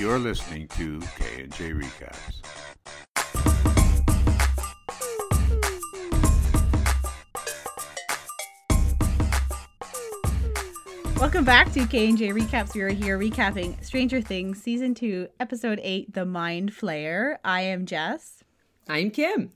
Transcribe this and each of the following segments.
You're listening to K and J Recaps. Welcome back to K and J Recaps. We are here recapping Stranger Things season two, episode eight, The Mind Flayer. I am Jess. I'm Kim.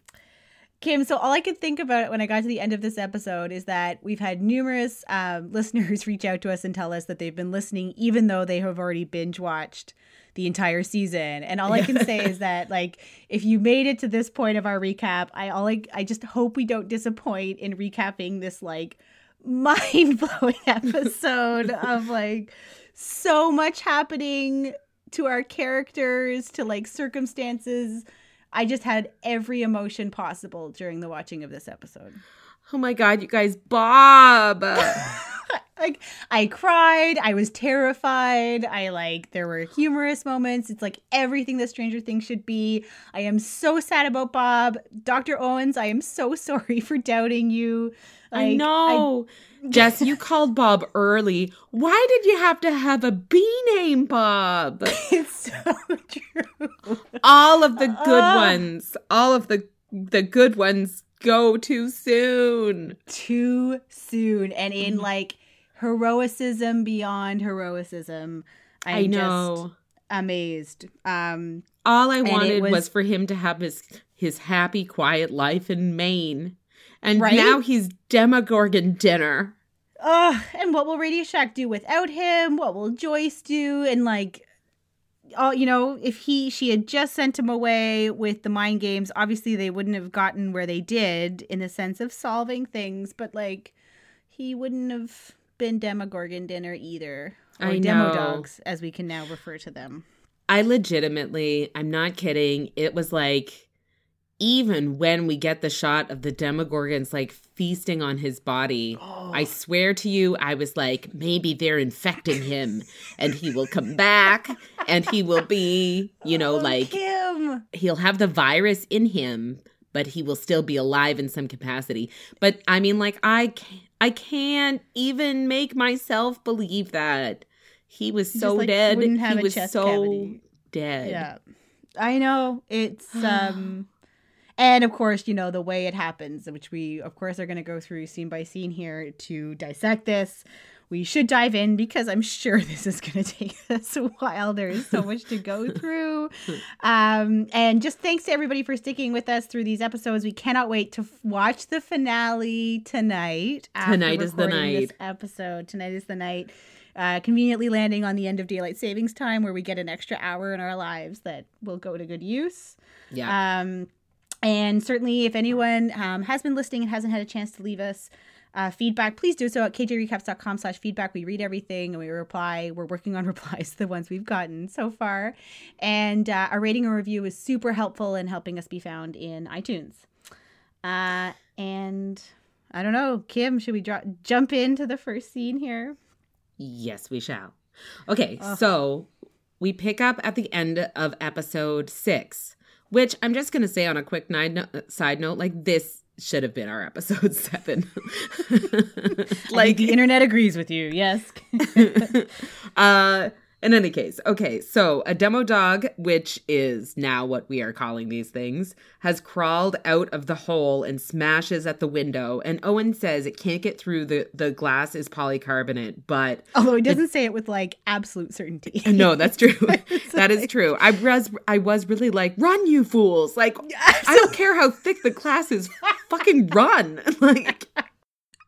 Kim, so all I could think about when I got to the end of this episode is that we've had numerous um, listeners reach out to us and tell us that they've been listening, even though they have already binge watched the entire season. And all I can say is that, like, if you made it to this point of our recap, I all I, I just hope we don't disappoint in recapping this like mind blowing episode of like so much happening to our characters, to like circumstances. I just had every emotion possible during the watching of this episode. Oh my god, you guys, Bob. like I cried, I was terrified. I like there were humorous moments. It's like everything that Stranger Things should be. I am so sad about Bob. Dr. Owens, I am so sorry for doubting you. I Like, know. Jess, you called Bob early. Why did you have to have a B name, Bob? It's so true. All of the good Ah. ones, all of the the good ones go too soon. Too soon. And in Mhm. like heroicism beyond heroicism. I'm I know. just amazed. Um all I wanted was, was- for him to have his his happy, quiet life in Maine. And Right? now he's Demogorgon dinner. Ugh, and what will Radio Shack do without him? What will Joyce do? And like, all you know, if he she had just sent him away with the mind games, obviously they wouldn't have gotten where they did in the sense of solving things. But like, he wouldn't have been Demogorgon dinner either, or I Demo know. Dogs, as we can now refer to them. I legitimately, I'm not kidding. It was like, even when we get the shot of the Demogorgons like feasting on his body, I oh. swear to you, I was like, maybe they're infecting him and he will come back and he will be, you know, Oh, like Kim. he'll have the virus in him, but he will still be alive in some capacity. But I mean, like, I can't, I can't even make myself believe that. He was so just, like, dead. he was so cavity. dead. Yeah. I know. It's um and of course, you know, the way it happens, which we of course are going to go through scene by scene here to dissect this. We should dive in because I'm sure this is going to take us a while. There is so much to go through. Um, and just thanks to everybody for sticking with us through these episodes. We cannot wait to f- watch the finale tonight. Tonight is the recording this night. episode. Tonight is the night uh, conveniently landing on the end of daylight savings time where we get an extra hour in our lives that will go to good use Yeah. um, and certainly if anyone um, has been listening and hasn't had a chance to leave us uh, feedback please do so at kjrecaps.com slash feedback. We read everything and we reply. We're working on replies to the ones we've gotten so far. And uh, a rating or review is super helpful in helping us be found in itunes. Uh, and i don't know kim should we dro- jump into the first scene here? Yes, we shall. Okay, so we pick up at the end of episode six, which I'm just going to say on a quick nide side note, like this should have been our episode seven. like the internet agrees with you yes uh in any case okay so a demo dog which is now what we are calling these things has crawled out of the hole and smashes at the window. And owen says it can't get through the the glass is polycarbonate but although he doesn't say it with like absolute certainty. No that's true. That is true. I was i was really like run you fools. Like i don't care how thick the glass is fucking run. Like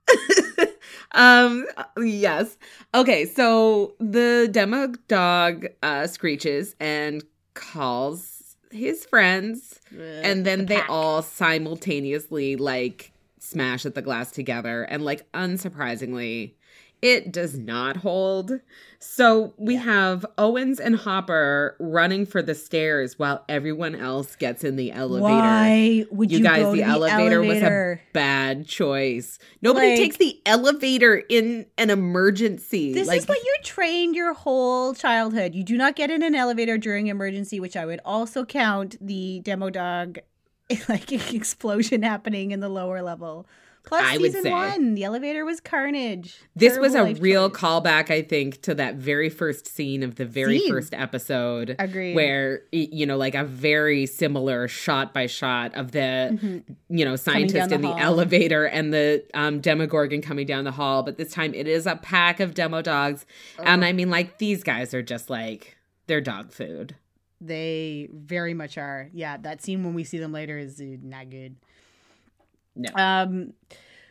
um yes okay so the demo dog uh screeches and calls his friends and then The they pack. all simultaneously like smash at the glass together and like unsurprisingly it does not hold. So we have owens and hopper running for the stairs while everyone else gets in the elevator. Why would you, you guys go the to elevator, elevator? was a bad choice. Nobody Like- takes the elevator in an emergency. This like is what you're trained your whole childhood. You do not get in an elevator during emergency, which I would also count the demo dog like explosion happening in the lower level Plus, I would season say. one, the elevator was carnage. This was a real choice. callback, I think, to that very first scene of the very Scene. first episode. Agreed. Where, you know, like a very similar shot by shot of the, Mhm. you know, scientist the in the hall. elevator and the um, Demogorgon coming down the hall. But this time it is a pack of demo dogs. And Oh. I mean, like, these guys are just like, they're dog food. They very much are. Yeah, that scene when we see them later is not good. No. Um,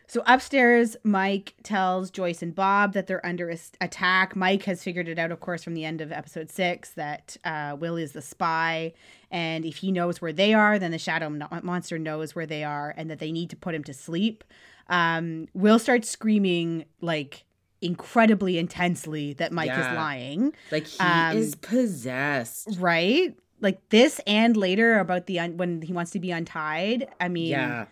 so upstairs, Mike tells Joyce and Bob that they're under attack. Mike has figured it out, of course, from the end of episode six that uh, Will is the spy, and if he knows where they are, then the shadow monster knows where they are, and that they need to put him to sleep. Um, Will starts screaming like incredibly intensely that Mike Yeah. is lying. Like, he Um, is possessed. right like this and later about the un- when he wants to be untied i mean Yeah.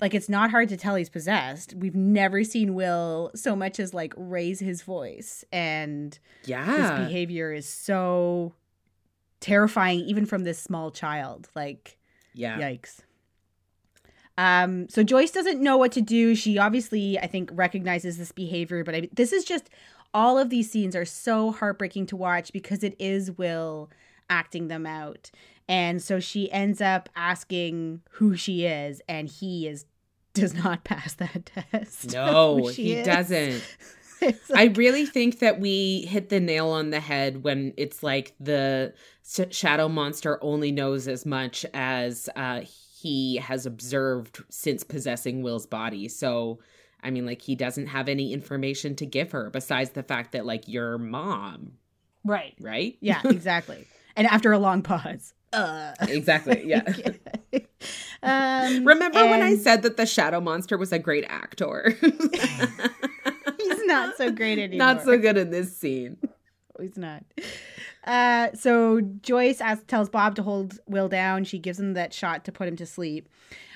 Like it's not hard to tell he's possessed. We've never seen will so much as like raise his voice and yeah. his behavior is so terrifying even from this small child. Like Yeah. yikes. Um so joyce doesn't know what to do. She obviously i think recognizes this behavior but I, this is just all of these scenes are so heartbreaking to watch because it is will acting them out and so she ends up asking who she is and he is does not pass that test No, he is. doesn't. It's I really think that we hit the nail on the head when it's like the s- shadow monster only knows as much as uh, he has observed since possessing Will's body. So, I mean, like, he doesn't have any information to give her besides the fact that, like, your mom, right right? yeah exactly and after a long pause uh exactly. Yeah. um, Remember when I said that the shadow monster was a great actor? he's not so great anymore. Not so good in this scene. He's not. Uh, so Joyce asks, tells Bob to hold Will down. She gives him that shot to put him to sleep.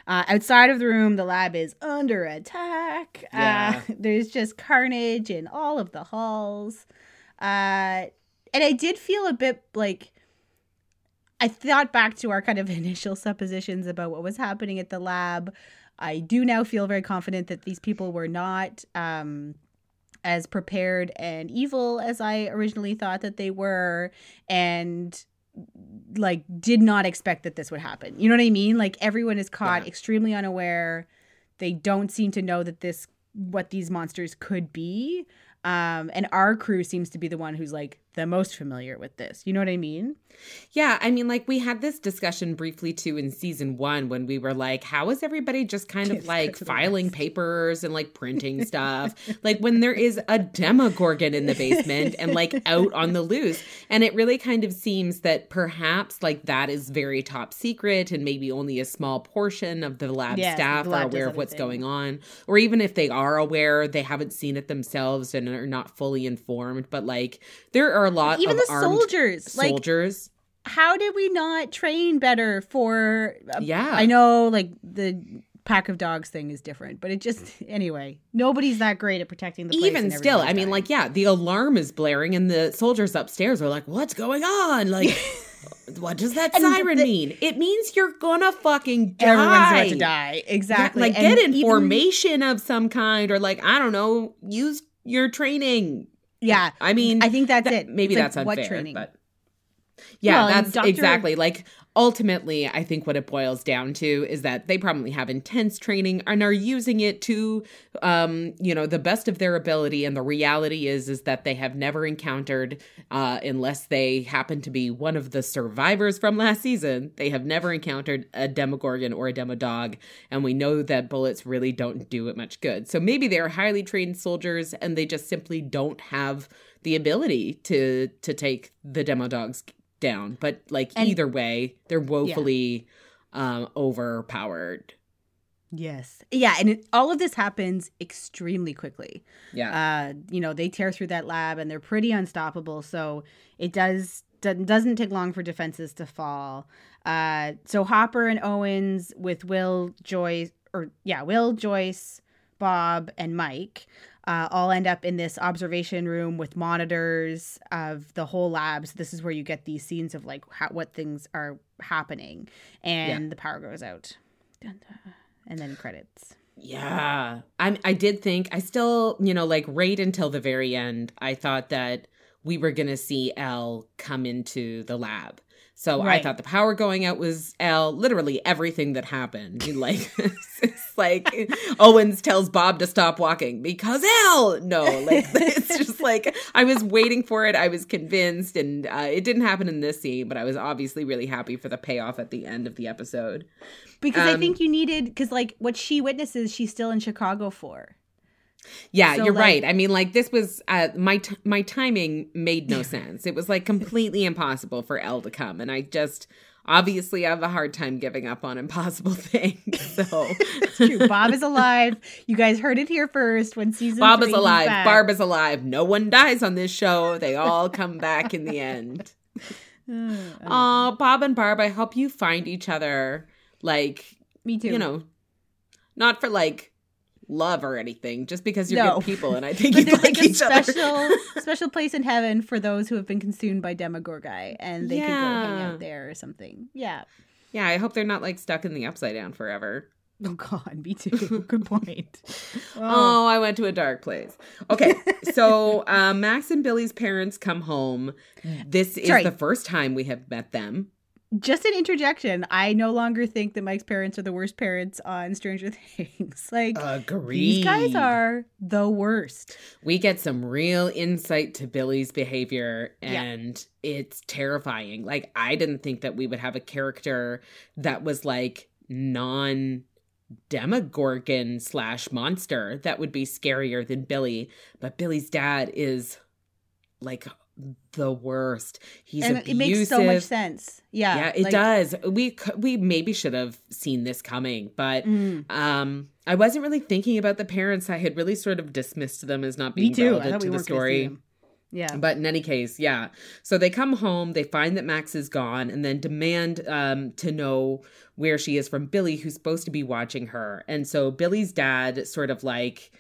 Uh, outside of the room, the lab is under attack. Yeah. Uh, there's just carnage in all of the halls. Uh, and I did feel a bit like I thought back to our kind of initial suppositions about what was happening at the lab. I do now feel very confident that these people were not um, as prepared and evil as I originally thought that they were, and like did not expect that this would happen. You know what I mean? Like everyone is caught Yeah. extremely unaware. They don't seem to know that this what these monsters could be. Um, and our crew seems to be the one who's like the most familiar with this. You know what I mean? Yeah, I mean, like we had this discussion briefly too in season one when we were like, how is everybody just kind of like go to the filing papers and like printing stuff? like when there is a demogorgon in the basement and like out on the loose. And it really kind of seems that perhaps like that is very top secret and maybe only a small portion of the lab Yes, staff the are lab does aware of what's going on. Or even if they are aware, they haven't seen it themselves and are not fully informed. But like there are a lot Even of the armed soldiers, like soldiers. how did we not train better for uh, Yeah. I know like the pack of dogs thing is different, but it just anyway, nobody's that great at protecting the place even still i mean like yeah the alarm is blaring and the soldiers upstairs are like what's going on like what does that siren the- mean it means you're gonna fucking die everyone's about to die. Yeah, Exactly. like And get even- information of some kind or like i don't know use your training yeah. i mean I think that's that- it. maybe It's like, that's unfair what training? but yeah Well, that's Dr. exactly like ultimately i think what it boils down to is that they probably have intense training and are using it to um you know the best of their ability. And the reality is is that they have never encountered uh unless they happen to be one of the survivors from last season they have never encountered a demogorgon or a demodog. And we know that bullets really don't do it much good. So maybe they're highly trained soldiers and they just simply don't have the ability to to take the demo dogs down but like And- either way they're woefully um overpowered Yes. Yeah, and it, all of this happens extremely quickly. yeah Uh, you know, they tear through that lab and they're pretty unstoppable. So it does doesn't take long for defenses to fall. Uh, so Hopper and Owens with Will, Joyce, or yeah, Will, Joyce, Bob, and Mike. Uh, all end up in this observation room with monitors of the whole lab. So this is where you get these scenes of like how, what things are happening, and the power goes out, Dun, dun. and then credits. Yeah. I I did think I still, you know, like right until the very end, I thought that we were going to see El come into the lab. So right. I thought the power going out was El. Literally everything that happened, like it's like Owens tells Bob to stop walking because El. No, like it's just like I was waiting for it. I was convinced, and uh, it didn't happen in this scene. But I was obviously really happy for the payoff at the end of the episode because um, I think you needed because like what she witnesses, she's still in Chicago for. Yeah, so, you're like, right. I mean, like this was uh, my t- my timing made no sense. It was like completely impossible for El to come, and I just obviously I have a hard time giving up on impossible things. So it's true. Bob is alive. You guys heard it here first. When season Bob is alive. Barb is alive. No one dies on this show. They all come back in the end. Oh, Bob and Barb. I hope you find each other. Like me too. You know, not for like love or anything, just because you're no. good people, and I think you like, like a special special place in heaven for those who have been consumed by Demogorgon, and they yeah. could go hang out there or something. Yeah, yeah. I hope they're not like stuck in the upside down forever. Oh God, me too. Good point. Oh. oh. I went to a dark place. Okay, so uh, Max and Billy's parents come home. This is Sorry. the first time we have met them just an interjection. I no longer think that Mike's parents are the worst parents on Stranger Things. like, Agreed. these guys are the worst. We get some real insight to Billy's behavior, and yeah. it's terrifying. Like, I didn't think that we would have a character that was like non demogorgon slash monster that would be scarier than Billy. But Billy's dad is like the worst. He's and abusive. It makes so much sense. Yeah, yeah, it like, does. We we maybe should have seen this coming, but mm. um, I wasn't really thinking about the parents. I had really sort of dismissed them as not being relevant to the story. Yeah. But in any case, yeah. So they come home, they find that Max is gone, and then demand um, to know where she is from Billy, who's supposed to be watching her. And so Billy's dad sort of like,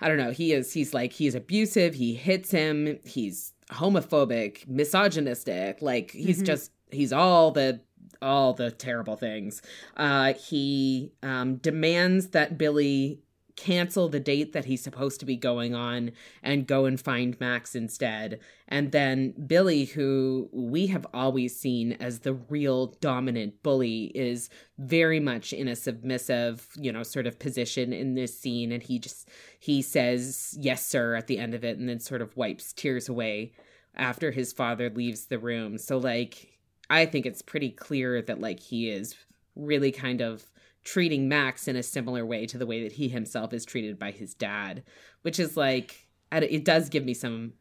I don't know, he is, he's like, he's abusive, he hits him, he's homophobic, misogynistic. Like he's mm-hmm. just he's all the all the terrible things. Uh, he um, demands that Billy cancel the date that he's supposed to be going on and go and find Max instead. And then Billy, who we have always seen as the real dominant bully, is very much in a submissive, you know, sort of position in this scene. And he just, he says, yes, sir, at the end of it, and then sort of wipes tears away after his father leaves the room. So, like, I think it's pretty clear that, like, he is really kind of treating Max in a similar way to the way that he himself is treated by his dad, which is like it does give me some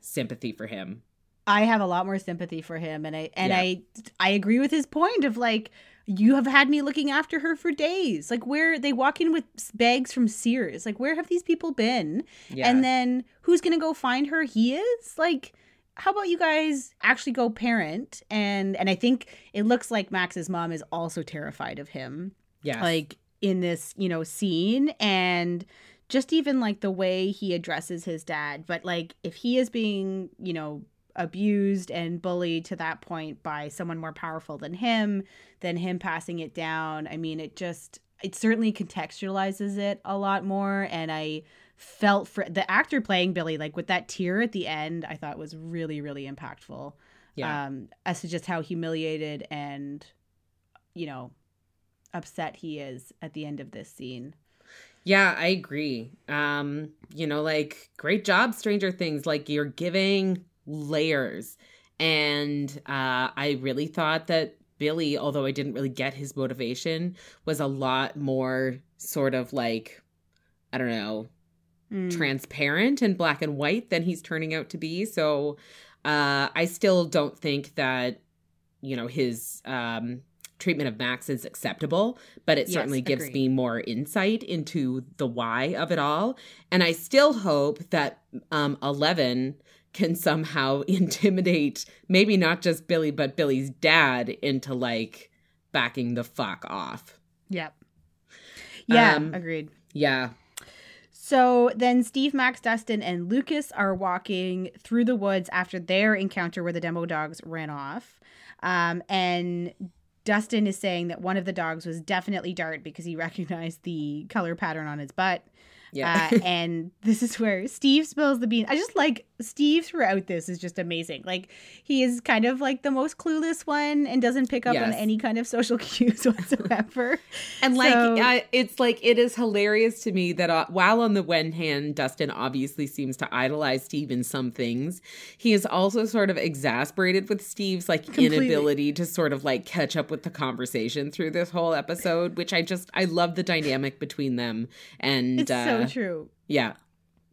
sympathy for him. I have a lot more sympathy for him and I and yeah. I I agree with his point of like you have had me looking after her for days. Like where they walk in with bags from Sears. Like where have these people been? Yeah. And then who's going to go find her? He is? Like how about you guys actually go parent and and I think it looks like Max's mom is also terrified of him yeah like in this you know scene and just even like the way he addresses his dad but like if he is being you know abused and bullied to that point by someone more powerful than him than him passing it down i mean it just it certainly contextualizes it a lot more and i felt for the actor playing billy like with that tear at the end i thought was really really impactful yeah. um as to just how humiliated and you know upset he is at the end of this scene. Yeah, I agree. Um, you know, like great job Stranger Things like you're giving layers. And uh I really thought that Billy, although I didn't really get his motivation, was a lot more sort of like I don't know, mm. transparent and black and white than he's turning out to be. So uh I still don't think that you know his um treatment of Max is acceptable, but it certainly yes, gives agreed. me more insight into the why of it all. And I still hope that um, Eleven can somehow intimidate maybe not just Billy, but Billy's dad into like backing the fuck off. Yep. Yeah, um, agreed. Yeah. So then Steve, Max, Dustin, and Lucas are walking through the woods after their encounter where the demo dogs ran off. Um, and Dustin is saying that one of the dogs was definitely Dart because he recognized the color pattern on his butt. Yeah. Uh, and this is where Steve spills the beans. I just like Steve throughout this is just amazing. Like he is kind of like the most clueless one and doesn't pick up on any kind of social cues whatsoever. And like, So- uh, it's like it is hilarious to me that uh, while on the one hand, Dustin obviously seems to idolize Steve in some things, he is also sort of exasperated with Steve's like Completely. inability to sort of like catch up with the conversation through this whole episode. Which I just I love the dynamic between them, and It's uh, so true. yeah,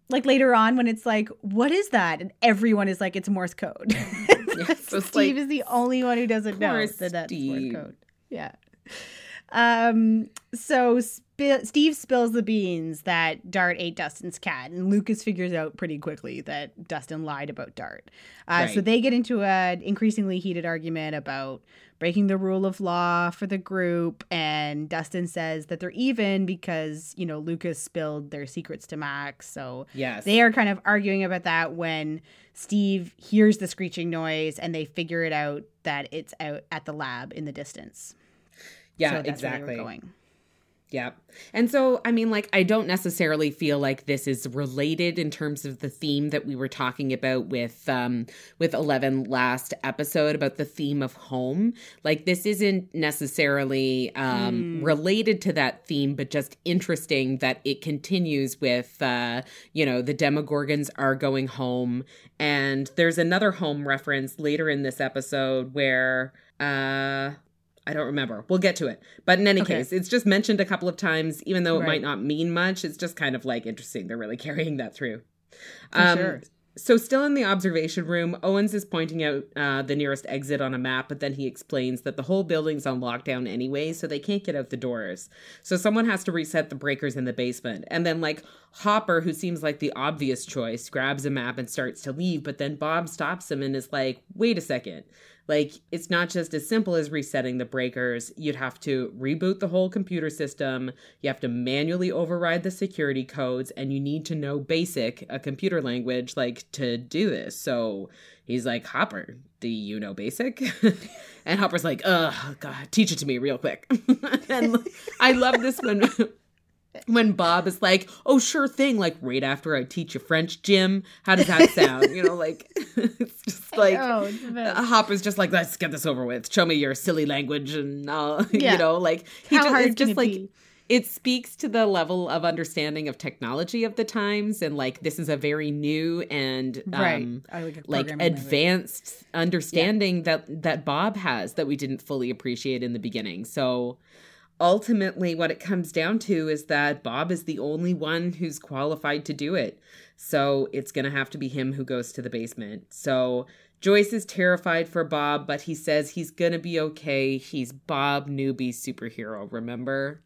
Like later on when it's like, what is that? And everyone is like, it's Morse code. so Steve like, is the only one who doesn't know that that's Steve. Morse code. Yeah. Um. So Sp- Steve spills the beans that Dart ate Dustin's cat, and Lucas figures out pretty quickly that Dustin lied about Dart. Uh, So they get into an increasingly heated argument about breaking the rule of law for the group, and Dustin says that they're even because you know Lucas spilled their secrets to Max. So yes, they are kind of arguing about that when Steve hears the screeching noise and they figure it out that it's out at the lab in the distance. yeah, so that's where they were exactly. Yeah. And so, I mean, like, I don't necessarily feel like this is related in terms of the theme that we were talking about with, um, with 11 last episode about the theme of home. Like, this isn't necessarily, um, Mm. related to that theme, but just interesting that it continues with, uh, you know, the Demogorgons are going home. And there's another home reference later in this episode where, uh, I don't remember. We'll get to it. But in any Okay. case, it's just mentioned a couple of times, even though it Right. might not mean much. It's just kind of like interesting. They're really carrying that through. For Um, sure. So, still in the observation room, Owens is pointing out uh, the nearest exit on a map, but then he explains that the whole building's on lockdown anyway, so they can't get out the doors. So, someone has to reset the breakers in the basement. And then, like, Hopper, who seems like the obvious choice, grabs a map and starts to leave, but then Bob stops him and is like, wait a second. Like, it's not just as simple as resetting the breakers. You'd have to reboot the whole computer system. You have to manually override the security codes, and you need to know basic, a computer language, like, to do this. So he's like, Hopper, do you know basic? and Hopper's like, ugh, God, teach it to me real quick. and I love this when. When Bob is like, "Oh, sure thing," like right after I teach you French, Jim. How does that sound? you know, like it's just like oh, it's uh, Hopper's just like, let's get this over with. Show me your silly language, and uh, Yeah. you know, like he How just, hard it's just it like be? it speaks to the level of understanding of technology of the times, and like this is a very new and right. um, I like, a like language. advanced understanding that that Bob has that we didn't fully appreciate in the beginning. So ultimately what it comes down to is that Bob is the only one who's qualified to do it. So it's going to have to be him who goes to the basement. So Joyce is terrified for Bob, but he says he's going to be okay. He's Bob Newby superhero, remember?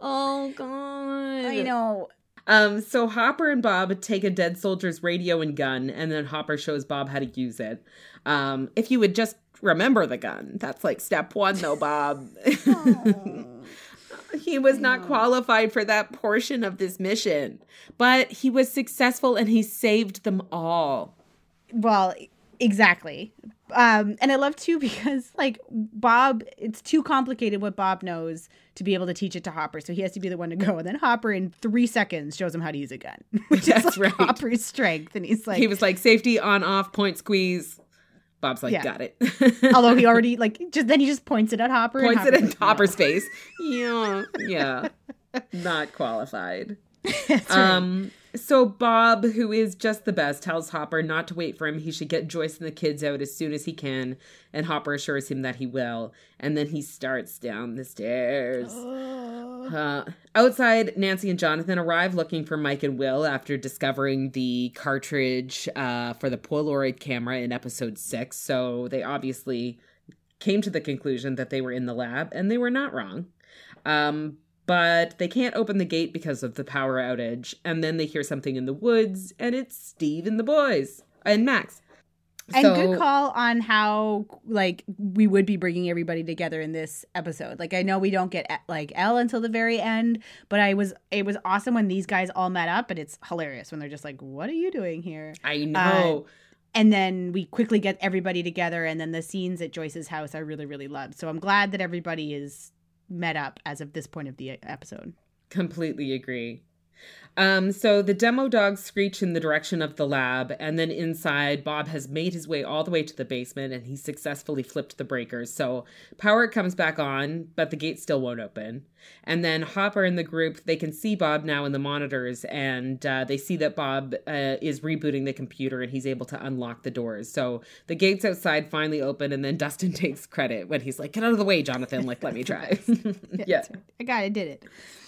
Oh god. I know. Um, so Hopper and Bob take a dead soldier's radio and gun, and then Hopper shows Bob how to use it. Um, if you would just remember the gun, that's like step one, though, Bob. he was not qualified for that portion of this mission, but he was successful and he saved them all. Well, exactly. Um, and I love too because like Bob, it's too complicated what Bob knows to be able to teach it to Hopper, so he has to be the one to go. And then Hopper in three seconds shows him how to use a gun, which That's is like right. Hopper's strength. And he's like, he was like safety on off point squeeze. Bob's like, Yeah. got it. although he already like just then he just points it at Hopper. and points it "No." Hopper's face. Yeah, yeah, not qualified. Right. Um, so Bob, who is just the best, tells Hopper not to wait for him. He should get Joyce and the kids out as soon as he can, and Hopper assures him that he will. And then he starts down the stairs. Uh, outside, Nancy and Jonathan arrive looking for Mike and Will after discovering the cartridge uh, for the Polaroid camera in episode six. So they obviously came to the conclusion that they were in the lab, and they were not wrong. Um, but they can't open the gate because of the power outage. And then they hear something in the woods, and it's Steve and the boys and Max. And So- good call on how like we would be bringing everybody together in this episode. Like I know we don't get like El until the very end, but I was it was awesome when these guys all met up, and it's hilarious when they're just like, "What are you doing here?" I um, know. and then we quickly get everybody together and then the scenes at joyce's house i really really loved so i'm glad that everybody is met up as of this point of the episode Completely agree. Um, so the demo dogs screech in the direction of the lab, and then inside, Bob has made his way all the way to the basement and he successfully flipped the breakers. So power comes back on, but the gate still won't open. And then Hopper and the group, they can see Bob now in the monitors, and uh, they see that Bob uh, is rebooting the computer and he's able to unlock the doors. So the gates outside finally open, and then Dustin takes credit when he's like, Get out of the way, Jonathan. Like, let me try. yeah. I got it, I did it.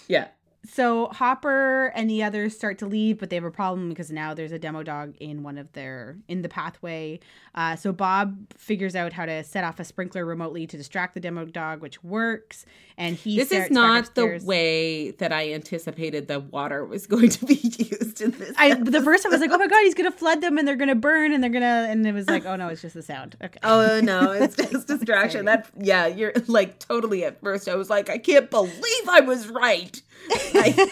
Yeah so Hopper and the others start to leave, but they have a problem because now there's a demo dog in one of their in the pathway. Uh, so Bob figures out how to set off a sprinkler remotely to distract the demo dog, which works. And he this is not the way that I anticipated the water was going to be used in this. I the first time I was like, oh my god, he's gonna flood them and they're gonna burn and they're gonna and it was like, oh no, it's just the sound. Okay. Oh no, it's just distraction. that yeah, you're like totally at first. I was like, I can't believe I was right. I,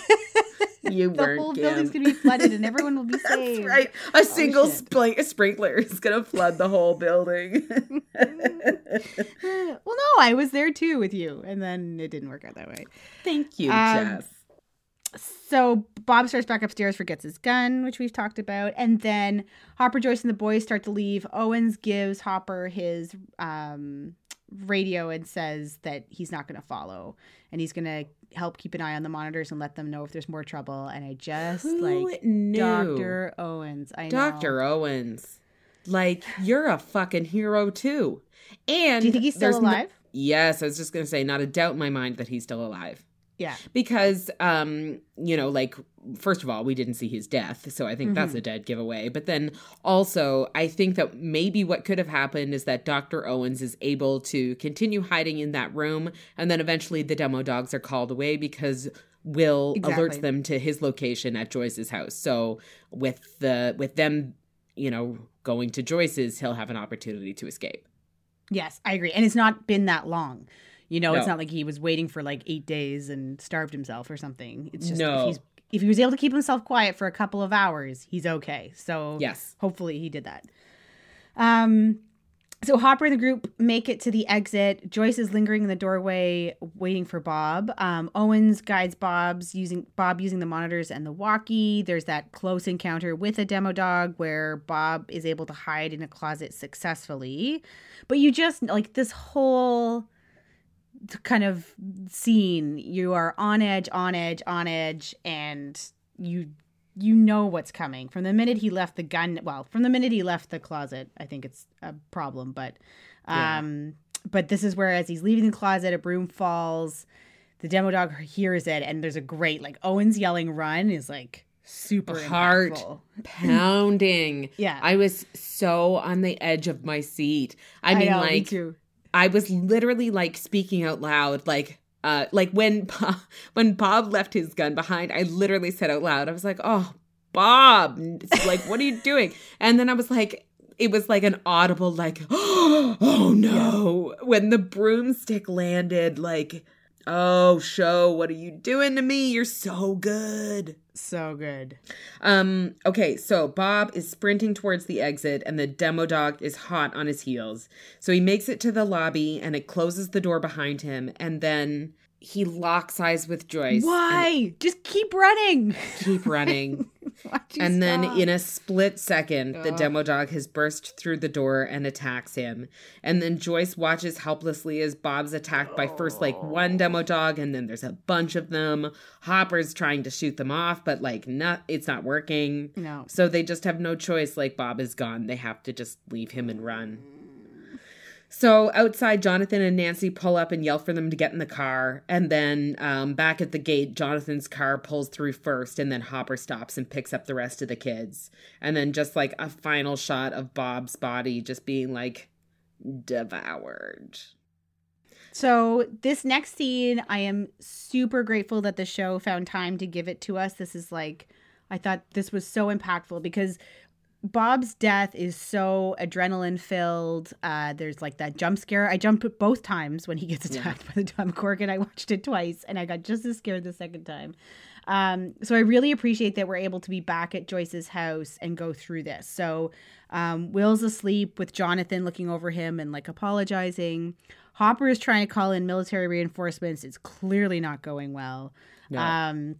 you the whole Kim. building's gonna be flooded and everyone will be saved. That's right. A oh, single spl- sprinkler is gonna flood the whole building. well, no, I was there too with you, and then it didn't work out that way. Thank you, um, Jess. So Bob starts back upstairs, forgets his gun, which we've talked about, and then Hopper, Joyce, and the boys start to leave. Owens gives Hopper his um, radio and says that he's not going to follow, and he's going to help keep an eye on the monitors and let them know if there's more trouble. And I just Who like knew? Dr. Owens. I know. Dr. Know. Owens. Like you're a fucking hero too. And Do you think he's still alive? No, yes, I was just gonna say, not a doubt in my mind that he's still alive. Yeah. Because um, you know, like first of all, we didn't see his death, so I think mm-hmm. that's a dead giveaway. But then also, I think that maybe what could have happened is that Dr. Owens is able to continue hiding in that room and then eventually the demo dogs are called away because Will exactly. alerts them to his location at Joyce's house. So with the with them, you know, going to Joyce's, he'll have an opportunity to escape. Yes, I agree. And it's not been that long. You know, no. it's not like he was waiting for like eight days and starved himself or something. It's just no. if he's if he was able to keep himself quiet for a couple of hours, he's okay. So yes, hopefully he did that. Um, so Hopper and the group make it to the exit. Joyce is lingering in the doorway, waiting for Bob. Um, Owens guides Bob's using Bob using the monitors and the walkie. There's that close encounter with a demo dog where Bob is able to hide in a closet successfully. But you just like this whole kind of scene you are on edge on edge on edge and you you know what's coming. From the minute he left the gun well from the minute he left the closet i think it's a problem but um yeah. but this is where as he's leaving the closet a broom falls the demo dog hears it and there's a great like owen's yelling run is like super heart impactful. pounding. Yeah. I was so on the edge of my seat. I mean know, like me I was literally like speaking out loud, like uh, like when Bob, when Bob left his gun behind, I literally said out loud, I was like, "Oh, Bob, like what are you doing?" And then I was like, it was like an audible like, "Oh no!" When the broomstick landed, like, "Oh, show, what are you doing to me? You're so good." So good. Um, okay, so Bob is sprinting towards the exit and the demo dog is hot on his heels. So he makes it to the lobby and it closes the door behind him and then he locks eyes with Joyce. Why? Just keep running. Keep running. and then in a split second, the demo dog has burst through the door and attacks him. And then Joyce watches helplessly as Bob's attacked by first like one demo oh. dog, and then there's a bunch of them. Hopper's trying to shoot them off, but like not it's not working. No. So they just have no choice. Like Bob is gone. They have to just leave him and run. So outside, Jonathan and Nancy pull up and yell for them to get in the car. And then um, back at the gate, Jonathan's car pulls through first, and then Hopper stops and picks up the rest of the kids. And then just like a final shot of Bob's body just being like devoured. So, this next scene, I am super grateful that the show found time to give it to us. This is like, I thought this was so impactful because Bob's death is so adrenaline filled. Uh, there's like that jump scare. I jumped both times when he gets attacked yeah. by the Demogorgon. I watched it twice and I got just as scared the second time. Um, so I really appreciate that we're able to be back at Joyce's house and go through this. So um, Will's asleep with Jonathan looking over him and like apologizing. Hopper is trying to call in military reinforcements. It's clearly not going well. No. Um,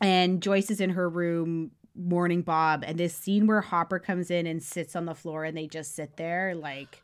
and Joyce is in her room mourning Bob. And this scene where Hopper comes in and sits on the floor and they just sit there, like,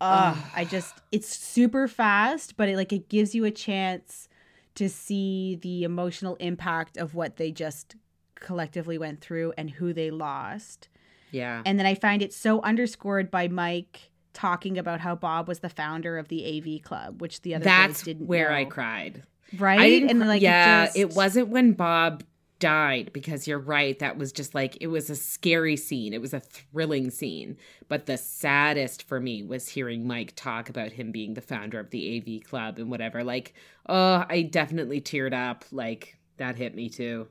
oh, I just, it's super fast, but it like it gives you a chance to see the emotional impact of what they just collectively went through and who they lost. yeah. And then I find it so underscored by Mike talking about how Bob was the founder of the AV club, which the other That's guys didn't where I cried. right? I and like it yeah, just- it wasn't when Bob died because you're right. That was just like it was a scary scene. It was a thrilling scene. But the saddest for me was hearing Mike talk about him being the founder of the AV club and whatever. Like, oh, I definitely teared up. Like that hit me too.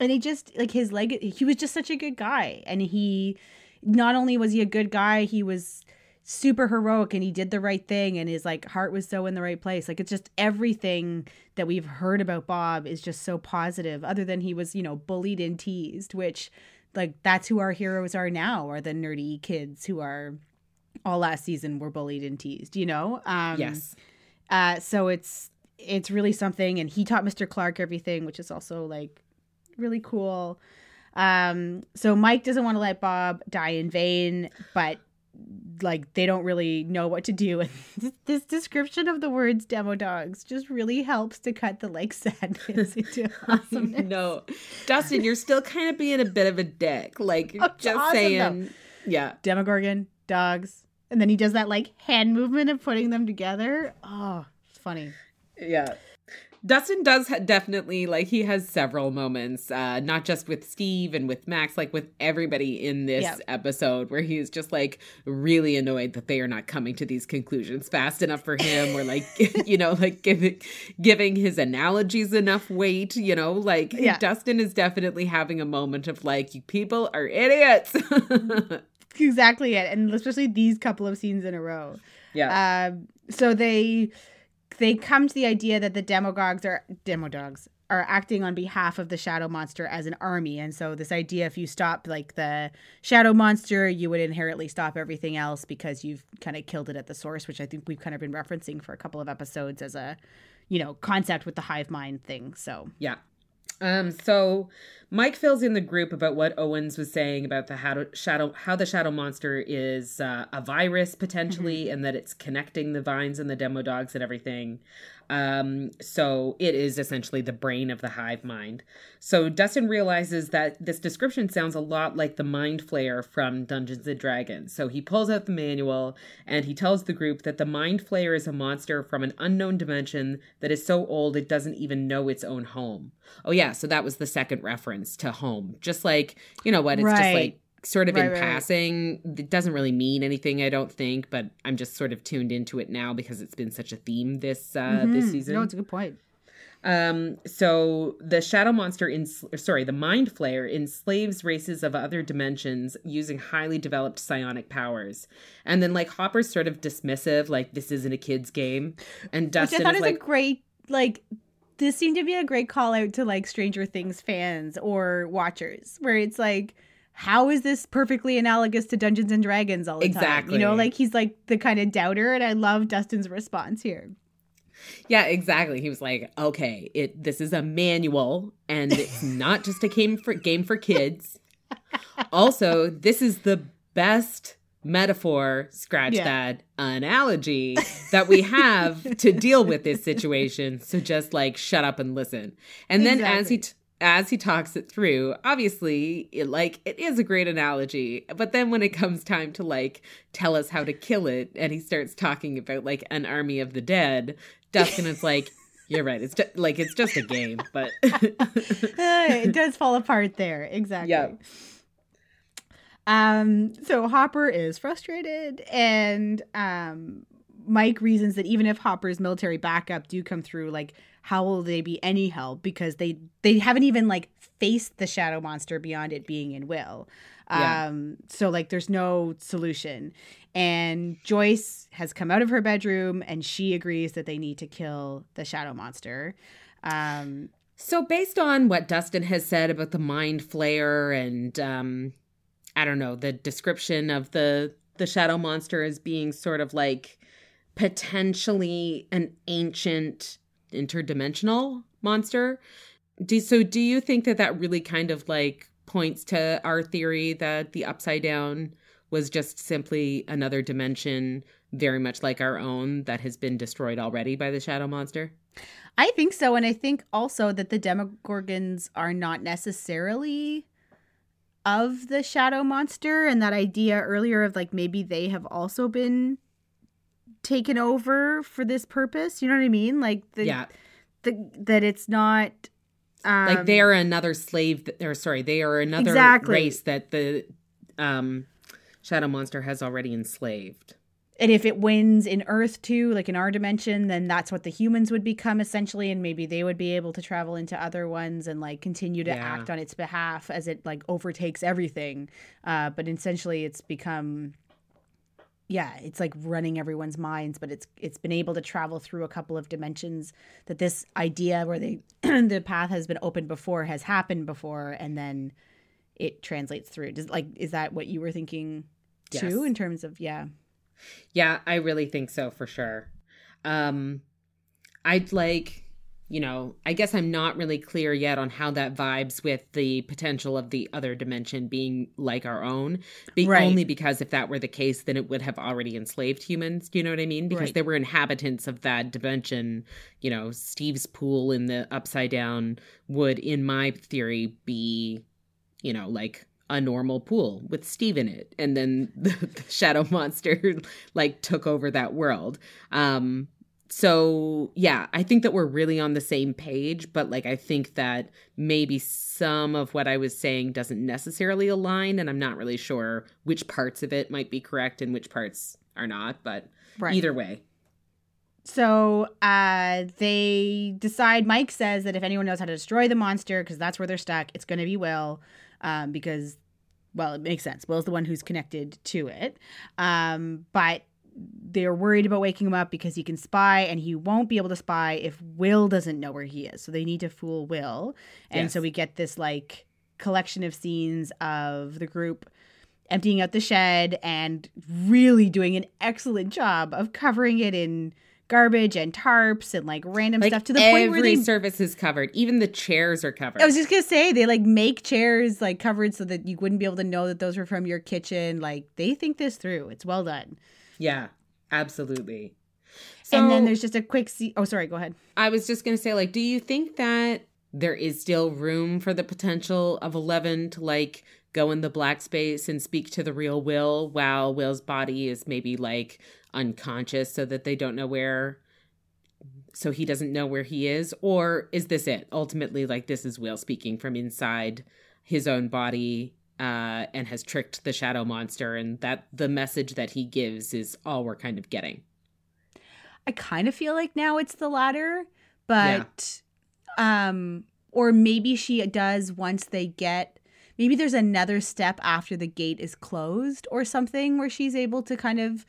and he just like his leg he was just such a good guy and he not only was he a good guy he was super heroic and he did the right thing and his like heart was so in the right place like it's just everything that we've heard about bob is just so positive other than he was you know bullied and teased which like that's who our heroes are now are the nerdy kids who are all last season were bullied and teased you know um yes. uh, so it's it's really something, and he taught Mr. Clark everything, which is also like really cool. Um, so Mike doesn't want to let Bob die in vain, but like they don't really know what to do. And this, description of the words "demo dogs" just really helps to cut the like sadness into awesomeness. no, Dustin, you're still kind of being a bit of a dick. Like Oh, just awesome, saying, yeah. Demogorgon, dogs, and then he does that like hand movement of putting them together. Oh, it's funny. Yeah. Dustin does ha- definitely like he has several moments, uh, not just with Steve and with Max, like with everybody in this Yeah. episode, where he's just like really annoyed that they are not coming to these conclusions fast enough for him, or like you know, like giving giving his analogies enough weight. You know, like Yeah. Dustin is definitely having a moment of like, you people are idiots. exactly it and especially these couple of scenes in a row yeah, um so they they come to the idea that the demogogs are demodogs are acting on behalf of the shadow monster as an army and so this idea if you stop like the shadow monster you would inherently stop everything else because you've kind of killed it at the source which i think we've kind of been referencing for a couple of episodes as a you know concept with the hive mind thing so Yeah. Um, so Mike fills in the group about what Owens was saying about the how shadow how the shadow monster is uh, a virus potentially, and that it's connecting the vines and the demo dogs and everything. Um, so it is essentially the brain of the hive mind. So Dustin realizes that this description sounds a lot like the mind flayer from Dungeons and Dragons. So he pulls out the manual and he tells the group that the mind flayer is a monster from an unknown dimension that is so old it doesn't even know its own home. Oh yeah, so that was the second reference to home. Just like, you know what, it's just like sort of Right, in right, right. passing. It doesn't really mean anything, I don't think, but I'm just sort of tuned into it now because it's been such a theme this uh this Mhm. season. no it's a good point Um, so the shadow monster, in, sorry, the mind flayer enslaves races of other dimensions using highly developed psionic powers. And then like Hopper's sort of dismissive, like this isn't a kid's game. And Dustin Which I thought is is like, a great like this seemed to be a great call out to like Stranger Things fans or watchers, where it's like, how is this perfectly analogous to Dungeons and Dragons all the time? You know, like he's like the kind of doubter, and I love Dustin's response here. yeah, exactly. He was like, okay, it this is a manual, and it's not just a game for game for kids. also, this is the best metaphor, scratch Yeah. that analogy that we have to deal with this situation. So just like shut up and listen. And then as he t- as he talks it through, obviously, it, like it is a great analogy. But then when it comes time to like tell us how to kill it, and he starts talking about like an army of the dead, Dustin is like, "You're right. It's just like it's just a game." But Uh, it does fall apart there, exactly. Yeah. Um, so Hopper is frustrated, and um, Mike reasons that even if Hopper's military backup do come through, like how will they be any help because they they haven't even like faced the shadow monster beyond it being in Will. Yeah. Um, so like there's no solution. And Joyce has come out of her bedroom and she agrees that they need to kill the shadow monster. Um, So, based on what Dustin has said about the mind flayer and um, I don't know the description of the the shadow monster as being sort of like potentially an ancient interdimensional monster. Do so? Do you think that that really kind of like points to our theory that the upside down was just simply another dimension, very much like our own, that has been destroyed already by the shadow monster? I think so. And I think also that the Demogorgons are not necessarily of the shadow monster. And that idea earlier of like maybe they have also been taken over for this purpose. You know what I mean? Like the, yeah. the that it's not um, like they are another slave that, or sorry, they are another Exactly. race that the um shadow monster has already enslaved. And if it wins in Earth too, like in our dimension, then that's what the humans would become essentially, and maybe they would be able to travel into other ones and like continue to Yeah. act on its behalf as it like overtakes everything. Uh, but essentially, it's become, yeah, it's like running everyone's minds. But it's it's been able to travel through a couple of dimensions that this idea where they the path has been opened before has happened before, and then it translates through. Does like is that what you were thinking too Yes. in terms of yeah? Yeah, I really think so for sure. Um I'd like, you know, I guess I'm not really clear yet on how that vibes with the potential of the other dimension being like our own. Be- Right. Only because if that were the case, then it would have already enslaved humans. Do you know what I mean? Because Right. there were inhabitants of that dimension. You know, Steve's pool in the upside down would, in my theory, be, you know, like a normal pool with Steve in it. And then the, the shadow monster like took over that world. Um so yeah, I think that we're really on the same page, but like I think that maybe some of what I was saying doesn't necessarily align and I'm not really sure which parts of it might be correct and which parts are not, but Right. either way. So uh, they decide. Mike says that if anyone knows how to destroy the monster, because that's where they're stuck, it's going to be Will, um, because well, it makes sense. Will's the one who's connected to it, um, but they're worried about waking him up because he can spy, and he won't be able to spy if Will doesn't know where he is. So they need to fool Will, and so we get this like collection of scenes of the group emptying out the shed and really doing an excellent job of covering it in garbage and tarps and like random Like stuff to the point where they surface is covered. Even the chairs are covered. I was just gonna say they like make chairs like covered so that you wouldn't be able to know that those were from your kitchen. Like they think this through. It's well done. yeah, absolutely. and then there's just a quick see. Oh, sorry. Go ahead. I was just going to say, like, do you think that there is still room for the potential of Eleven to, like, go in the black space and speak to the real Will while Will's body is maybe, like, unconscious so that they don't know where, so he doesn't know where he is? Or is this it? Ultimately, like, this is Will speaking from inside his own body. Uh, and has tricked the shadow monster, and that the message that he gives is all we're kind of getting. I kind of feel like now it's the latter, but um or maybe she does once they get maybe there's another step after the gate is closed or something where she's able to kind of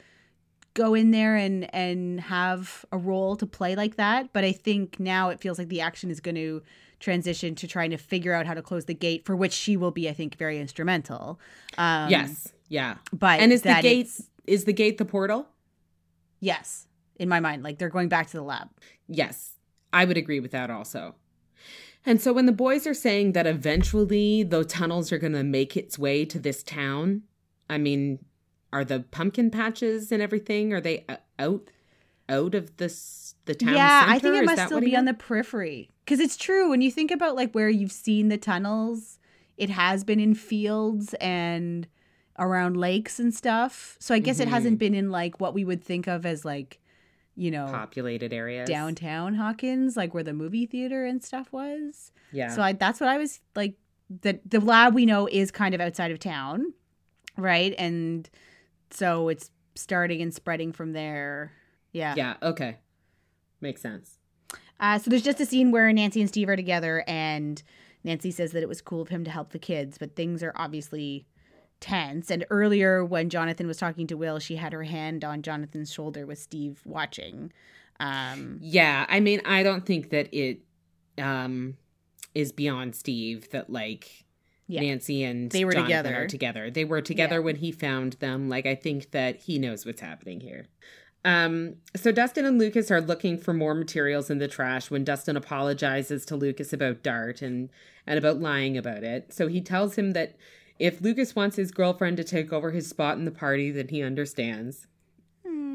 go in there and and have a role to play like that, but I think now it feels like the action is going to transition to trying to figure out how to close the gate for which she will be I think very instrumental. Um yes, yeah. but And is the gate is the gate the portal? yes, in my mind like they're going back to the lab. Yes, I would agree with that also. And so when the boys are saying that eventually the tunnels are going to make its way to this town, I mean, are the pumpkin patches and everything are they out out of this the town yeah i think it must still be on the periphery because it's true when you think about like where you've seen the tunnels it has been in fields and around lakes and stuff so i guess it Mhm. hasn't been in like what we would think of as like you know populated areas. downtown hawkins like where the movie theater and stuff was Yeah. so I, that's what i was like the the lab we know is kind of outside of town right and so it's starting and spreading from there yeah yeah, okay. Makes sense. Uh, so there's just a scene where Nancy and Steve are together, and Nancy says that it was cool of him to help the kids, but things are obviously tense. And earlier, when Jonathan was talking to Will, she had her hand on Jonathan's shoulder with Steve watching. Um, Yeah, I mean, I don't think that it um is beyond Steve that like Yeah. Nancy and They were Jonathan together. are together. They were together Yeah. when he found them. Like I think that he knows what's happening here. Um, so Dustin and Lucas are looking for more materials in the trash when Dustin apologizes to Lucas about Dart and and about lying about it. So he tells him that if Lucas wants his girlfriend to take over his spot in the party, then he understands.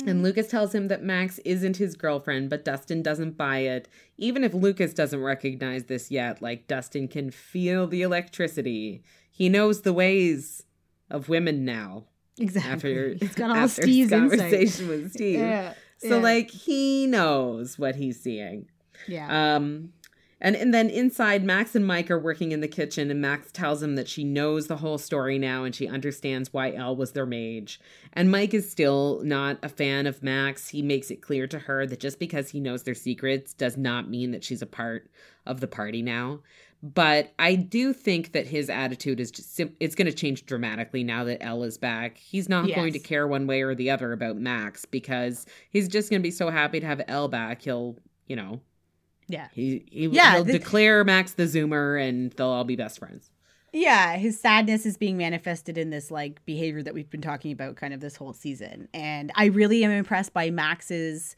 And Lucas tells him that Max isn't his girlfriend, but Dustin doesn't buy it. Even if Lucas doesn't recognize this yet, like Dustin can feel the electricity. He knows the ways of women now Exactly. after, He's got all after Steve's his insight. conversation with Steve. Yeah. So yeah. like he knows what he's seeing. yeah. Um and and then inside Max and Mike are working in the kitchen and Max tells him that she knows the whole story now and she understands why El was their mage. And Mike is still not a fan of Max. He makes it clear to her that just because he knows their secrets does not mean that she's a part of the party now. But I do think that his attitude is just sim- it's going to change dramatically now that El is back. He's not Yes. going to care one way or the other about Max because he's just going to be so happy to have El back. He'll, you know, yeah. he, he Yeah, he'll the- declare Max the Zoomer, and they'll all be best friends. Yeah, his sadness is being manifested in this like behavior that we've been talking about kind of this whole season. And I really am impressed by Max's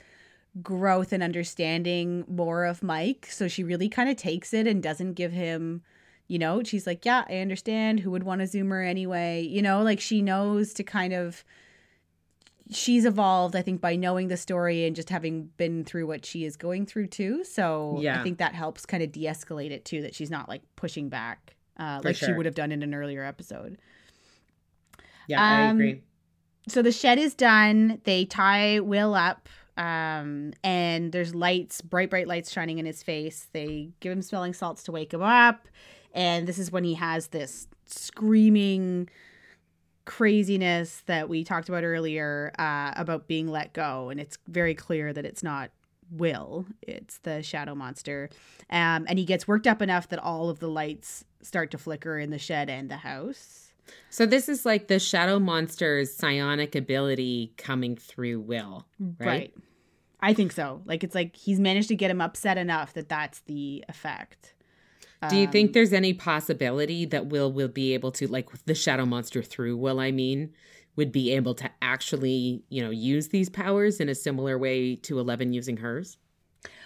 growth and understanding more of Mike. So she really kind of takes it and doesn't give him, you know, she's like, "Yeah, I understand. Who would want a zoomer anyway?" You know, like she knows to kind of she's evolved I think by knowing the story and just having been through what she is going through too. So Yeah. I think that helps kind of de-escalate it too that she's not like pushing back uh, like she would have done in an earlier episode. Yeah, I Um, agree. So the shed is done. They tie Will up, um, and there's lights, bright, bright lights shining in his face. They give him smelling salts to wake him up, and this is when he has this screaming craziness that we talked about earlier uh, about being let go, and it's very clear that it's not Will, it's the shadow monster, um, and he gets worked up enough that all of the lights start to flicker in the shed and the house. So this is like the Shadow Monster's psionic ability coming through Will, right? Right. I think so. Like it's like he's managed to get him upset enough that that's the effect. Do you think Um, there's any possibility that Will will be able to, like the Shadow Monster through Will, I mean, would be able to actually, you know, use these powers in a similar way to Eleven using hers?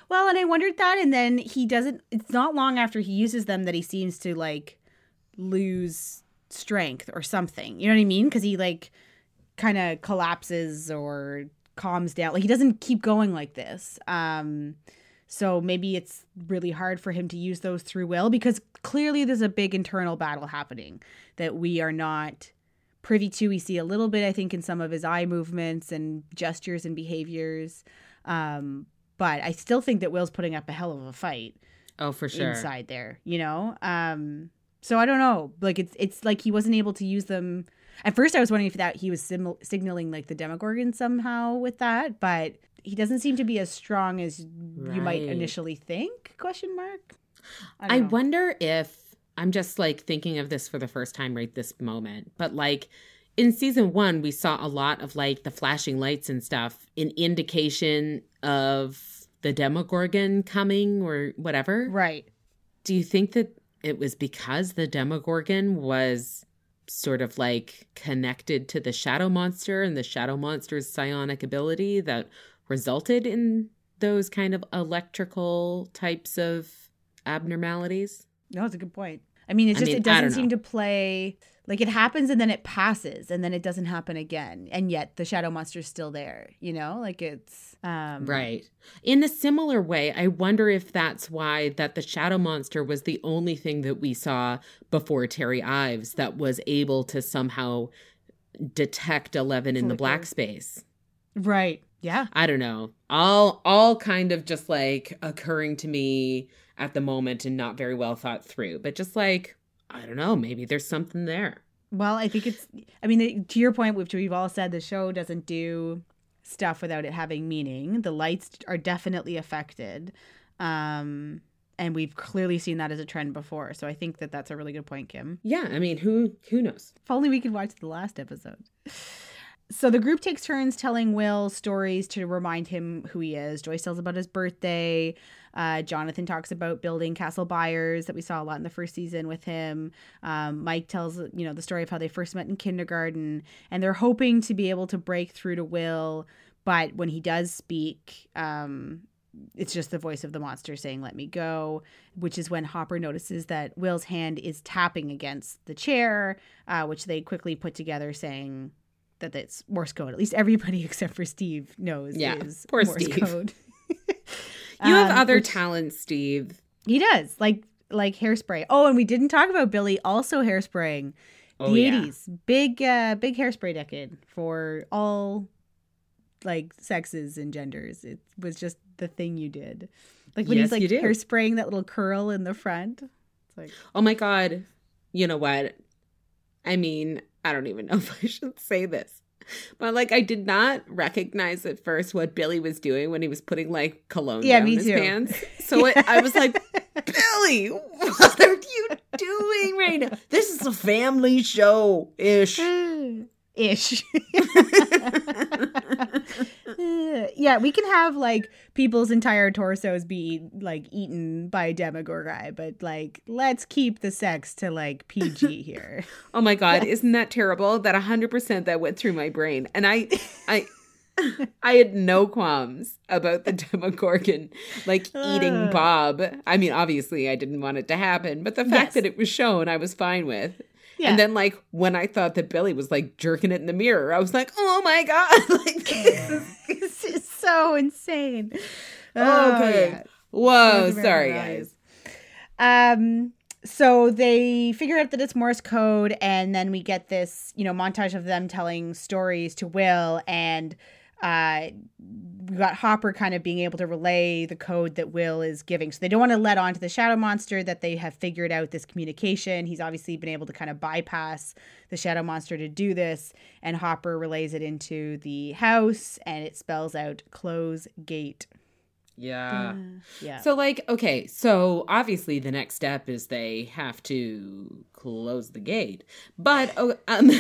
Well, and I wondered that and then he doesn't it's not long after he uses them that he seems to like lose strength or something. You know what I mean? Cuz he like kind of collapses or calms down. Like he doesn't keep going like this. Um so maybe it's really hard for him to use those through will because clearly there's a big internal battle happening that we are not privy to. We see a little bit, I think, in some of his eye movements and gestures and behaviors. Um, but I still think that Will's putting up a hell of a fight Oh, for sure. inside there, you know? Um, so I don't know. Like it's it's like he wasn't able to use them. At first, I was wondering if that he was sim- signaling like the Demogorgon somehow with that, but he doesn't seem to be as strong as you might initially think. Question mark. I, don't wonder if I'm just like thinking of this for the first time right this moment, but like in season one, we saw a lot of like the flashing lights and stuff, an indication of the Demogorgon coming or whatever. Right. Do you think that it was because the Demogorgon was sort of like connected to the Shadow Monster and the Shadow Monster's psionic ability that resulted in those kind of electrical types of abnormalities? No, it's a good point. I mean, it's I just mean, it I doesn't seem to play like it happens and then it passes and then it doesn't happen again, and yet the shadow monster's still there. You know, like it's um, Right. In a similar way, I wonder if that's why that the shadow monster was the only thing that we saw before Terry Ives that was able to somehow detect 11 in the black space. right. Yeah, I don't know. All all kind of just like occurring to me at the moment and not very well thought through. But just like I don't know, maybe there's something there. Well, I think it's. I mean, to your point, which we've all said, the show doesn't do stuff without it having meaning. The lights are definitely affected, um, and we've clearly seen that as a trend before. So I think that that's a really good point, Kim. Yeah, I mean, who who knows? If only we could watch the last episode. So the group takes turns telling Will stories to remind him who he is. Joyce tells about his birthday. Uh, Jonathan talks about building Castle Byers that we saw a lot in the first season with him. Um, Mike tells you know the story of how they first met in kindergarten, and they're hoping to be able to break through to Will. But when he does speak, um, it's just the voice of the monster saying "Let me go," which is when Hopper notices that Will's hand is tapping against the chair, uh, which they quickly put together, saying that it's Morse code. At least everybody except for Steve knows Yeah, is poor Morse Steve. code. You have Um, other which- talents, Steve. He does like like hairspray. Oh, and we didn't talk about Billy also hairspraying. The Oh, yeah. 80s. Big uh big hairspray decade for all like sexes and genders. It was just the thing you did. Like when Yes, he's like hairspraying that little curl in the front. It's like Oh my god. You know what? I mean, I don't even know if I should say this. But like I did not recognize at first what Billy was doing when he was putting like cologne Yeah, down his too. pants. So it, I was like, Billy, what are you doing right now? This is a family show ish. ish. Yeah, we can have like people's entire torsos be like eaten by a demogorgon, but like let's keep the sex to like PG here. Oh my god, isn't that terrible? That 100% that went through my brain. And I I I had no qualms about the Demogorgon like eating Bob. I mean, obviously I didn't want it to happen, but the fact Yes. that it was shown I was fine with. Yeah. And then like when I thought that Billy was like jerking it in the mirror, I was like, "Oh my god." like this is this is so insane. Okay. yeah. Whoa, sorry guys. Um, so they figure out that it's Morse code, and then we get this, you know, montage of them telling stories to Will, and uh, we got Hopper kind of being able to relay the code that Will is giving. So they don't want to let on to the Shadow Monster that they have figured out this communication. He's obviously been able to kind of bypass the Shadow Monster to do this, and Hopper relays it into the house, and it spells out "close gate." Yeah. Yeah. So like okay, so obviously the next step is they have to close the gate. But oh, um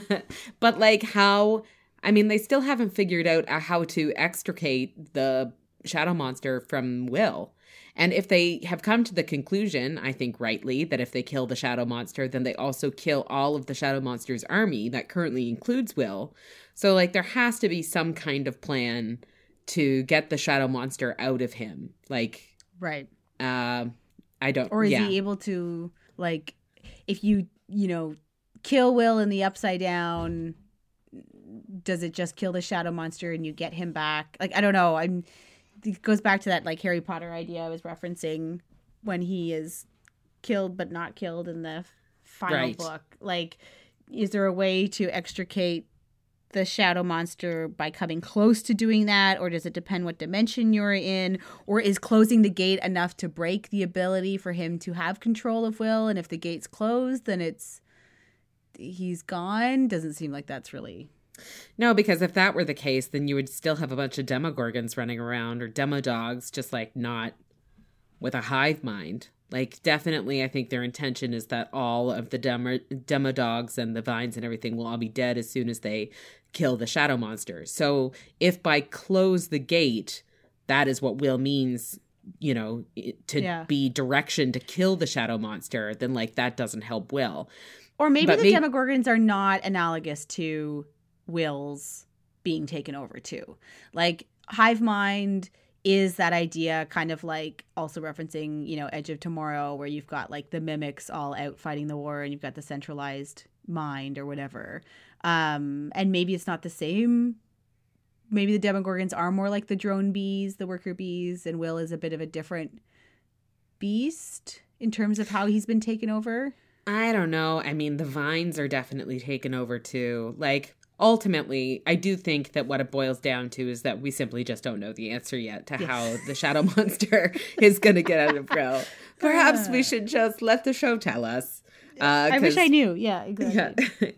but like how I mean they still haven't figured out uh, how to extricate the shadow monster from Will. And if they have come to the conclusion, I think rightly, that if they kill the shadow monster, then they also kill all of the shadow monster's army that currently includes Will. So like there has to be some kind of plan to get the shadow monster out of him. Like, right. uh, I don't. Or is yeah. he able to like if you, you know, kill Will in the upside down, does it just kill the shadow monster and you get him back? Like I don't know. I'm it goes back to that like Harry Potter idea I was referencing when he is killed but not killed in the final Right. book. Like is there a way to extricate the shadow monster by coming close to doing that or does it depend what dimension you're in or is closing the gate enough to break the ability for him to have control of will and if the gate's closed then it's he's gone doesn't seem like that's really No, because if that were the case, then you would still have a bunch of demogorgons running around or demo dogs, just like not with a hive mind. Like, definitely, I think their intention is that all of the demo, demo dogs and the vines and everything will all be dead as soon as they kill the shadow monster. So, if by close the gate, that is what Will means, you know, to Yeah. be direction to kill the shadow monster, then like that doesn't help Will. or maybe But the may- demogorgons are not analogous to will's being taken over too like hive mind is that idea kind of like also referencing you know edge of tomorrow where you've got like the mimics all out fighting the war and you've got the centralized mind or whatever um and maybe it's not the same maybe the demogorgons are more like the drone bees the worker bees and will is a bit of a different beast in terms of how he's been taken over I don't know. I mean, the vines are definitely taken over too. Like, ultimately, I do think that what it boils down to is that we simply just don't know the answer yet to how the shadow monster is going to get out of Brill. Perhaps we should just let the show tell us. Uh, i wish i knew yeah exactly yeah.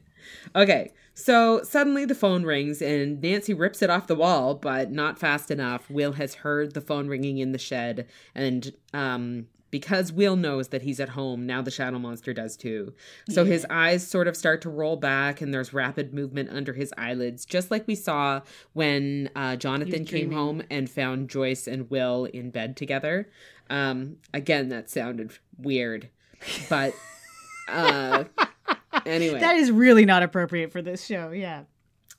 okay. So suddenly the phone rings and Nancy rips it off the wall, but not fast enough. Will has heard the phone ringing in the shed and um because Will knows that he's at home. Now the shadow monster does too. So his eyes sort of start to roll back and there's rapid movement under his eyelids, just like we saw when uh, Jonathan came home and found Joyce and Will in bed together. Um, again, that sounded weird, but uh, anyway. That is really not appropriate for this show. Yeah.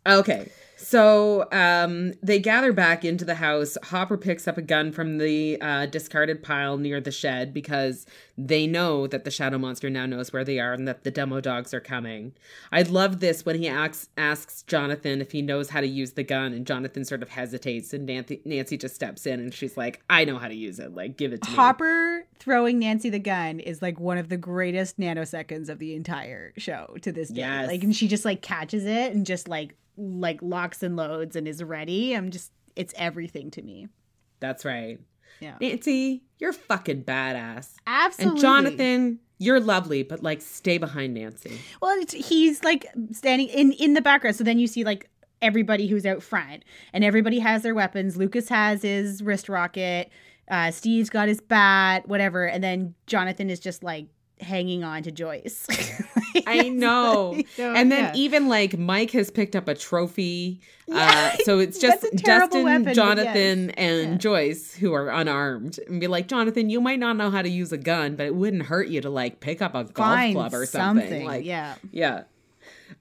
Okay. So um, they gather back into the house. Hopper picks up a gun from the uh, discarded pile near the shed because they know that the shadow monster now knows where they are and that the demo dogs are coming. I love this when he asks, asks Jonathan if he knows how to use the gun, and Jonathan sort of hesitates, and Nancy, Nancy just steps in and she's like, I know how to use it. Like, give it to me. Hopper throwing Nancy the gun is like one of the greatest nanoseconds of the entire show to this day. Yes. Like, and she just like catches it and just like like locks and loads and is ready. I'm just, it's everything to me. That's right. Yeah. Nancy, you're fucking badass. Absolutely. And Jonathan, you're lovely, but like, stay behind Nancy. Well, it's, he's like standing in in the background. So then you see like everybody who's out front, and everybody has their weapons. Lucas has his wrist rocket. Uh, Steve's got his bat, whatever, and then Jonathan is just like hanging on to Joyce. I know. So, and then yeah. even like Mike has picked up a trophy. Yeah, uh, so it's just Dustin, weapon, Jonathan, yes. and Yeah. Joyce who are unarmed. And be like, Jonathan, you might not know how to use a gun, but it wouldn't hurt you to like pick up a golf club or something. something, Like, yeah. yeah.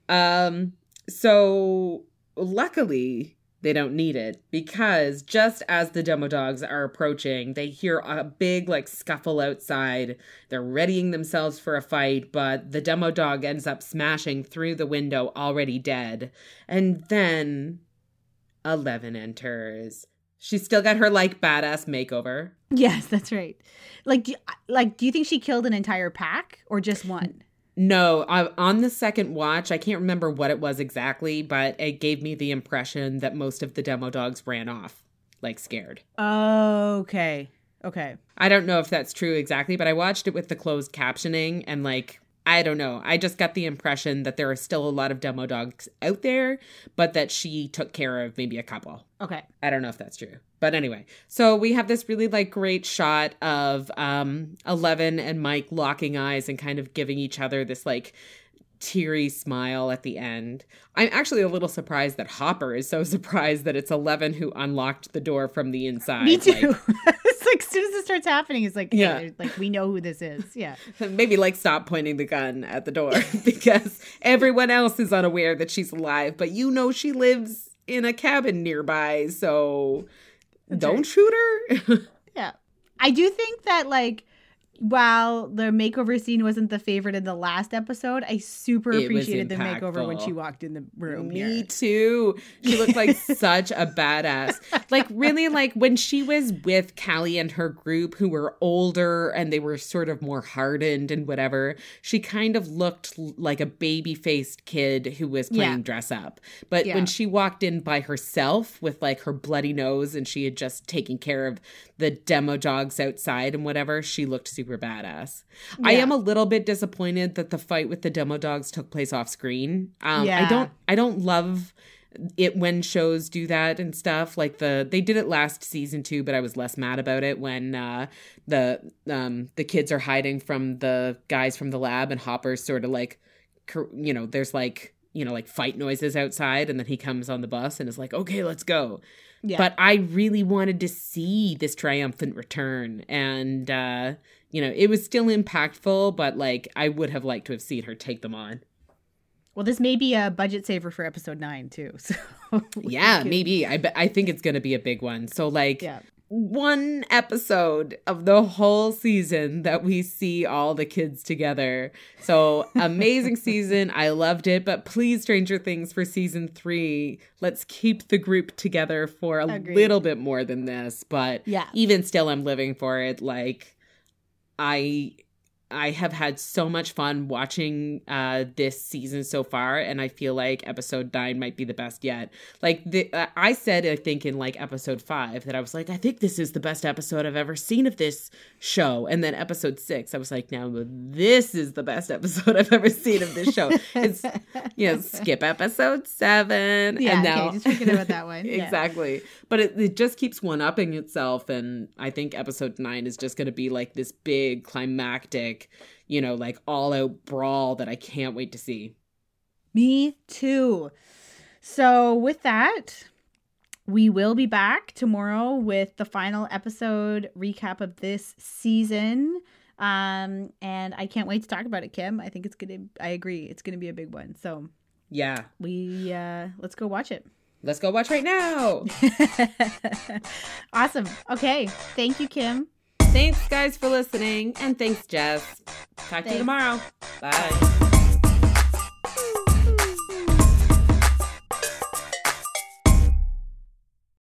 Um. So luckily they don't need it because just as the demo dogs are approaching, they hear a big like scuffle outside. They're readying themselves for a fight, but the demo dog ends up smashing through the window, already dead. And then Eleven enters. She's still got her like badass makeover. Yes, that's right. Like, do, like, do you think she killed an entire pack or just one? No, I, on the second watch, I can't remember what it was exactly, but it gave me the impression that most of the demo dogs ran off, like scared. Okay. Okay. I don't know if that's true exactly, but I watched it with the closed captioning and like I don't know. I just got the impression that there are still a lot of demo dogs out there, but that she took care of maybe a couple. Okay. I don't know if that's true. But anyway, so we have this really like great shot of um 11 and Mike locking eyes and kind of giving each other this like teary smile at the end. I'm actually a little surprised that Hopper is so surprised that it's 11 who unlocked the door from the inside. Me too. Like, it's like as soon as it starts happening, it's like, Yeah. like we know who this is. Yeah. maybe like stop pointing the gun at the door because everyone else is unaware that she's alive, but you know she lives in a cabin nearby, so don't right. shoot her. Yeah. I do think that like while the makeover scene wasn't the favorite in the last episode, I super appreciated the makeover when she walked in the room. Me here. too. She looked like such a badass. Like really like when she was with Kali and her group who were older and they were sort of more hardened and whatever, she kind of looked like a baby-faced kid who was playing Yeah. dress up. But Yeah. when she walked in by herself with like her bloody nose and she had just taken care of the demo dogs outside and whatever, she looked super badass. I am a little bit disappointed that the fight with the demo dogs took place off screen. Um, I don't I don't love it when shows do that and stuff like the they did it last season too but i was less mad about it when uh the um the kids are hiding from the guys from the lab and hopper's sort of like you know there's like you know like fight noises outside and then he comes on the bus and is like okay let's go Yeah. but i really wanted to see this triumphant return and uh you know it was still impactful but like i would have liked to have seen her take them on well, this may be a budget saver for episode nine too. So Yeah, could- maybe. I bet I think it's going to be a big one. So like Yeah. one episode of the whole season that we see all the kids together. So amazing season. I loved it, but please Stranger Things for season 3. Let's keep the group together for a Agreed. little bit more than this, but Yeah. even still I'm living for it like I I have had so much fun watching uh, this season so far, and I feel like episode nine might be the best yet. Like the, I said, I think in like episode five that I was like, I think this is the best episode I've ever seen of this show, and then episode six, I was like, now this is the best episode I've ever seen of this show. It's you know, skip episode seven, Yeah, and okay, just forget about that one. Yeah. exactly. But it, it just keeps one upping itself, and I think episode nine is just going to be like this big climactic, you know, like all out brawl that I can't wait to see. Me too. So, with that, we will be back tomorrow with the final episode recap of this season. Um, and I can't wait to talk about it, Kim. I think it's gonna I agree, it's gonna be a big one. So Yeah, we uh let's go watch it. let's go watch right now. awesome. Okay. Thank you, Kim. Thanks, guys, for listening, and thanks, Jess. Talk to you tomorrow. Bye.